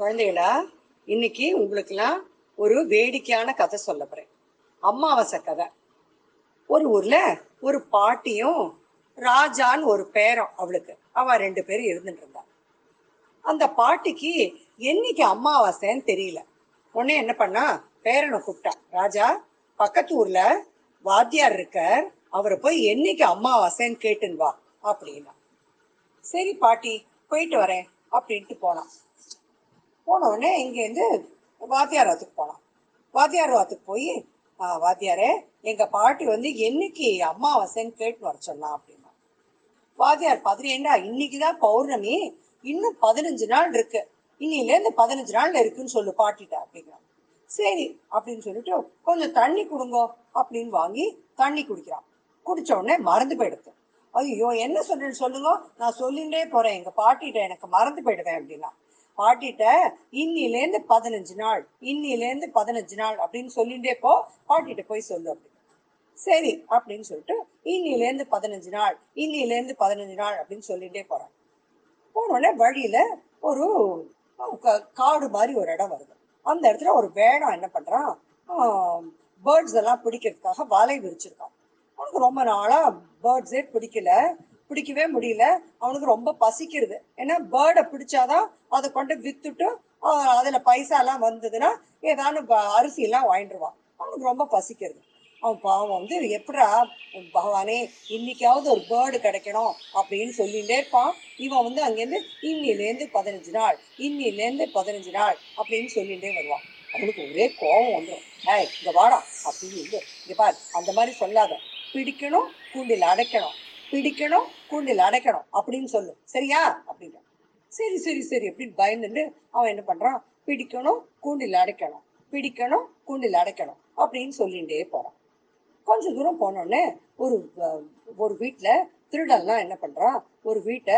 குழந்தைகளா இன்னைக்கு உங்களுக்கெல்லாம் ஒரு வேடிக்கையான கதை சொல்ல போறேன். அமாவாசை கதை. ஒரு ஊர்ல ஒரு பாட்டியும் ராஜான்னு ஒரு பேரம் அவளுக்கு. அவ ரெண்டு பேரும் இருந்துட்டு இருந்தா. அந்த பாட்டிக்கு என்னைக்கு அமாவாசைன்னு தெரியல. உடனே என்ன பண்ணா? பேரனை கூப்பிட்டா. ராஜா பக்கத்து ஊர்ல வாத்தியார் இருக்கார். அவரை போய் என்னைக்கு அமாவாசைன்னு கேட்டுன்னு வா அப்படின்னா. சரி பாட்டி போயிட்டு வரேன் அப்படின்ட்டு போனான். போன உடனே இங்கேருந்து வாத்தியார் வாத்துக்கு போனான். வாத்தியார் வாத்துக்கு போய் வாத்தியாரே எங்க பாட்டி வந்து என்னைக்கு அம்மாவாசைன்னு கேட்டு வர சொன்னா அப்படின்னா வாத்தியார் பதினேண்டா ஏண்டா இன்னைக்கு தான் பௌர்ணமி இன்னும் பதினஞ்சு நாள் இருக்கு. இன்னிலேருந்து பதினஞ்சு நாள்ல இருக்குன்னு சொல்லு பாட்டிட்ட அப்படிங்கிறான். சரி அப்படின்னு சொல்லிட்டு கொஞ்சம் தண்ணி கொடுங்கோ அப்படின்னு வாங்கி தண்ணி குடிக்கிறான். குடிச்ச உடனே மறந்து போயிடுது. ஐயோ என்ன சொல்றேன்னு சொல்லுங்க நான் சொல்லிட்டே போறேன். எங்க பாட்டிட்ட எனக்கு மறந்து போயிடுவேன் அப்படின்னா பாட்டிட்ட இன்னிலேருந்து பதினஞ்சு நாள் இன்னிலேருந்து பதினஞ்சு நாள் அப்படின்னு சொல்லிட்டே போ பாட்டிட்ட போய் சொல்லு அப்படி. சரி அப்படின்னு சொல்லிட்டு இன்னிலேருந்து பதினஞ்சு நாள் இன்னிலேருந்து பதினஞ்சு நாள் அப்படின்னு சொல்லிட்டே போறான் போனோடனே வழியில ஒரு க- காடு மாதிரி ஒரு இடம் வருது. அந்த இடத்துல ஒரு வேடம் என்ன பண்றான் பேர்ட்ஸ் எல்லாம் பிடிக்கிறதுக்காக வலை விரிச்சிருக்கான். அவனுக்கு ரொம்ப நாளா பேர்ட்ஸே பிடிக்கல பிடிக்கவே முடியல. அவனுக்கு ரொம்ப பசிக்கிறது ஏன்னா பேர்டை பிடிச்சாதான் அதை கொண்டு வித்துட்டு அதுல பைசா எல்லாம் வந்ததுன்னா ஏதாவது ப- அரிசி எல்லாம் வாங்கிடுவான் அவனுக்கு ரொம்ப பசிக்கிறது. அவன் பாவம் வந்து எப்படா பகவானே இன்னைக்காவது ஒரு பேர்டு கிடைக்கணும் அப்படின்னு சொல்லிட்டே இருப்பான். இவன் வந்து அங்கேருந்து இன்னிலேருந்து பதினஞ்சு நாள் இன்னிலேருந்து பதினஞ்சு நாள் அப்படின்னு சொல்லிட்டே வருவான். அவனுக்கு ஒரே கோபம் வந்துடும் ஏய் இங்கே வாடா அப்படின்னு இல்லை இங்கே பார் அந்த மாதிரி சொல்லாத. பிடிக்கணும் கூண்டில் அடைக்கணும். பிடிக்கணும் கூண்டில் அடைக்கணும் அப்படின்னு சொல்லு. சரியா? அப்படின்ற சரி சரி சரி அப்படின்னு பயந்துட்டு அவன் என்ன பண்றான்? பிடிக்கணும் கூண்டில் அடைக்கணும். பிடிக்கணும் கூண்டில் அடைக்கணும் அப்படின்னு சொல்லிகிட்டே போறான். கொஞ்ச தூரம் போனோடனே ஒரு ஒரு வீட்டுல திருடல்லாம் என்ன பண்றான்? ஒரு வீட்டை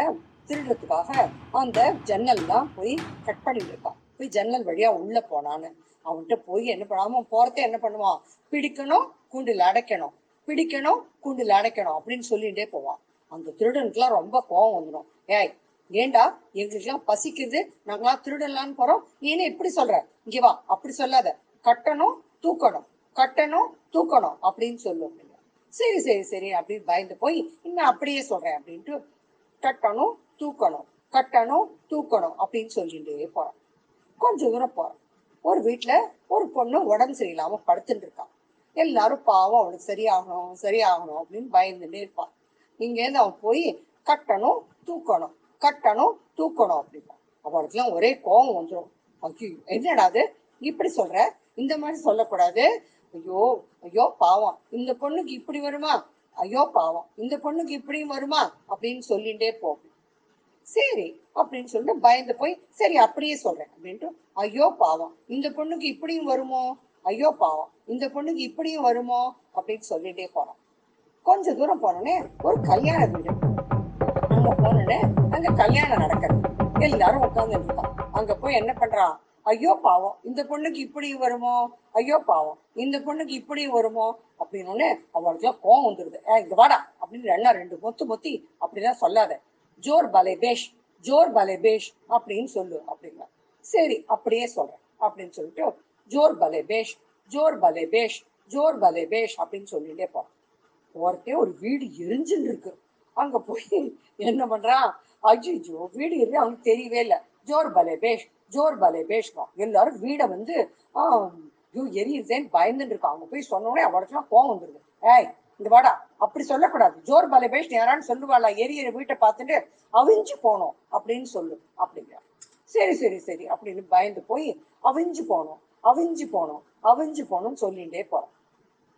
திருடுறதுக்காக அந்த ஜன்னல்லாம் போய் கட் பண்ணிட்டு இருக்கான் போய் ஜன்னல் வழியா உள்ள போனான்னு. அவன்கிட்ட போய் என்ன பண்ணாம போறத என்ன பண்ணுவான்? பிடிக்கணும் கூண்டில் அடைக்கணும். பிடிக்கணும் கூண்டில் அடைக்கணும் அப்படின்னு சொல்லிட்டே போவான். அந்த திருடனுக்குலாம் ரொம்ப கோபம் வந்துடும். ஏய் ஏண்டா எங்களுக்கெல்லாம் பசிக்குது? நாங்களாம் திருடலான்னு போறோம். நீ என்ன இப்படி சொல்ற? இங்க வா அப்படி சொல்லாத. கட்டணும் தூக்கணும். கட்டணும் தூக்கணும் அப்படின்னு சொல்லுவோம் சரி சரி சரி அப்படின்னு பயந்து போய் இன்னும் அப்படியே சொல்றேன் அப்படின்ட்டு கட்டணும் தூக்கணும். கட்டணும் தூக்கணும் அப்படின்னு சொல்லிட்டு போறான். கொஞ்ச தூரம் போறான். ஒரு வீட்டுல ஒரு பொண்ணு உடம்பு சரியில்லாம படுத்துட்டு இருக்கான் எல்லாரும் பாவம் அவனுக்கு சரியாகணும் சரியாகணும் அப்படின்னு பயந்துட்டே இருப்பான். இங்கேருந்து அவன் போய் கட்டணும் தூக்கணும் கட்டணும் தூக்கணும் அப்படின்னா அவனுக்குலாம் ஒரே கோபம் வந்துடும் ஐயோ என்னடா அது இப்படி சொல்ற? இந்த மாதிரி சொல்லக்கூடாது? ஐயோ ஐயோ பாவம். இந்த பொண்ணுக்கு இப்படி வருமா? ஐயோ பாவம். இந்த பொண்ணுக்கு இப்படியும் வருமா? அப்படின்னு சொல்லிட்டே போகும். சரி அப்படின்னு சொல்லிட்டு பயந்து போய் சரி அப்படியே சொல்றேன் அப்படின்ட்டு ஐயோ பாவம். இந்த பொண்ணுக்கு இப்படியும் வருமோ? ஐயோ பாவம் இந்த பொண்ணுக்கு இப்படியும் வருமோ அப்படின்னு சொல்லிட்டே போறான் கொஞ்ச தூரம் போனோடனே ஒரு கல்யாண வீடு. அங்க போனோடனே அங்க கல்யாணம் நடக்குது. எல்லாரும் உட்கார்ந்து இருக்கான் அங்க போய் என்ன பண்றான்? ஐயோ பாவம் இந்த பொண்ணுக்கு இப்படி வருமோ? ஐயோ பாவம் இந்த பொண்ணுக்கு இப்படி வருமோ? அப்படின்னு அவளுக்குலாம் கோவம் வந்துருது. ஏ இங்க வாடா அப்படின்னு எல்லாம் ரெண்டு மொத்து மொத்தி அப்படிலாம் சொல்லாத. ஜோர் பலே பேஷ் ஜோர் பலே பேஷ் அப்படின்னு சொல்லு அப்படிங்க சரி அப்படியே சொல்றேன் அப்படின்னு சொல்லிட்டு ஜோர் பலே பேஷ் ஜோர் பலே பேஷ் ஜோர் பலே பேஷ் அப்படின்னு சொல்லிட்டே போறான். போறதே ஒரு வீடு எரிஞ்சுன்னு இருக்கு. அங்க போய் என்ன பண்றான்? அஜிஜோ வீடு எரி அவனுக்கு தெரியவே இல்லை. ஜோர் பலே பேஷ் ஜோர் பலே பேஷ்மா எல்லாரும் வீடை வந்து ஆஹ் ஐயோ எரியுதேன்னு பயந்துட்டு இருக்கான். அவங்க போய் சொன்ன உடனே அவளுக்குலாம் கோவம் வந்துருது. ஏய் இந்த வாடா. அப்படி சொல்லக்கூடாது. ஜோர் பலே பேஷ் யாரான்னு சொல்லுவாளா? எரியற வீட்டை பார்த்துட்டு அவிஞ்சு போனோம் அப்படின்னு சொல்லு அப்படிங்கிற சரி சரி சரி அப்படின்னு பயந்து போய் அவிஞ்சு போனோம். அவிஞ்சு போனோம் அவிஞ்சு போனோம்னு சொல்லிகிட்டே போகிறான்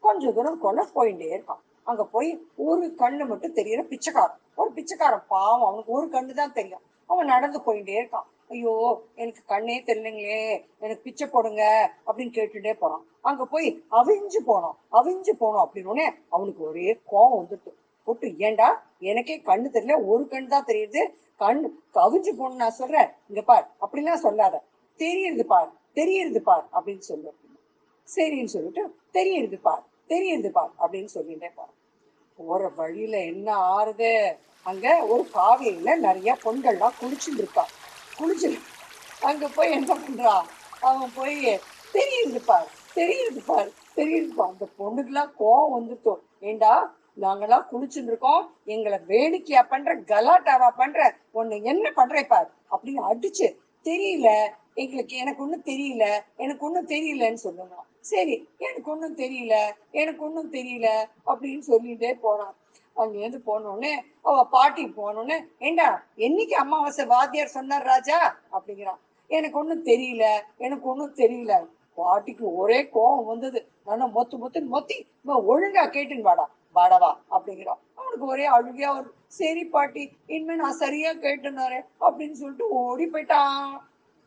கொஞ்ச தூரம் கொள்ள போயிட்டே இருக்கான். அங்க போய் ஒரு கண்ணு மட்டும் தெரியற பிச்சைக்காரன். ஒரு பிச்சைக்காரன் பாவம் அவனுக்கு ஒரு கண்ணு தான் தெரியும். அவன் நடந்து போயிட்டே இருக்கான். ஐயோ எனக்கு கண்ணே தெரியலங்களே எனக்கு பிச்சை போடுங்க அப்படின்னு கேட்டுட்டே போறான். அங்க போய் அவிஞ்சு போனோம் அவிஞ்சு போனோம் அப்படின்னு அவனுக்கு ஒரே கோவம் வந்துட்டு போட்டு ஏண்டா? எனக்கே கண்ணு தெரியல ஒரு கண் தான் தெரியுது. கண் அவிஞ்சு போன நான் சொல்றேன். இங்க பார் அப்படிலாம் சொல்லாத. தெரியுது பார். தெரியுது பார் அப்படின்னு சொல்லுவோம் சரின்னு சொல்லிட்டு தெரியுது பார் தெரியுது பார் அப்படின்னு சொல்லிட்டே பார் போற வழியில என்ன ஆறுது? அங்க ஒரு காவியில நிறைய பொண்கள்லாம் குளிச்சுட்டு இருக்கா. குளிச்சு அங்க போய் என்ன பண்றா? அவன் போய் தெரியுது பார் தெரியுது பார் தெரியுது பார். அந்த பொண்ணுக்கெல்லாம் கோவம் வந்துட்டோம் ஏண்டா நாங்கெல்லாம் குளிச்சுட்டு இருக்கோம். எங்களை வேடிக்கையா பண்ற கலாட்டாவா பண்ற உன்னை என்ன பண்ற பார் அப்படின்னு அடிச்சு தெரியல. எங்களுக்கு எனக்கு ஒன்றும் தெரியல எனக்கு ஒன்றும் தெரியலன்னு சொல்லணும் சரி எனக்கு ஒன்றும் தெரியல எனக்கு ஒன்றும் தெரியல அப்படின்னு சொல்லிட்டே போனான். அங்கேருந்து போனோடனே அவ பாட்டி போனோடனே ஏண்டா என்னைக்கு அமாவாசை வாத்தியார் சொன்னார் ராஜா? அப்படிங்கிறான். எனக்கு ஒன்றும் தெரியல எனக்கு ஒன்றும் தெரியல. பாட்டிக்கு ஒரே கோபம் வந்தது. நானும் மொத்து மொத்து மொத்தி ஒழுங்கா கேட்டுன்னு வாடா வாடவா அப்படிங்கிறான். அவனுக்கு ஒரே அழுகையா வரும் சரி பாட்டி இனிமே நான் சரியா கேட்டுனாரு அப்படின்னு சொல்லிட்டு ஓடி போயிட்டான்.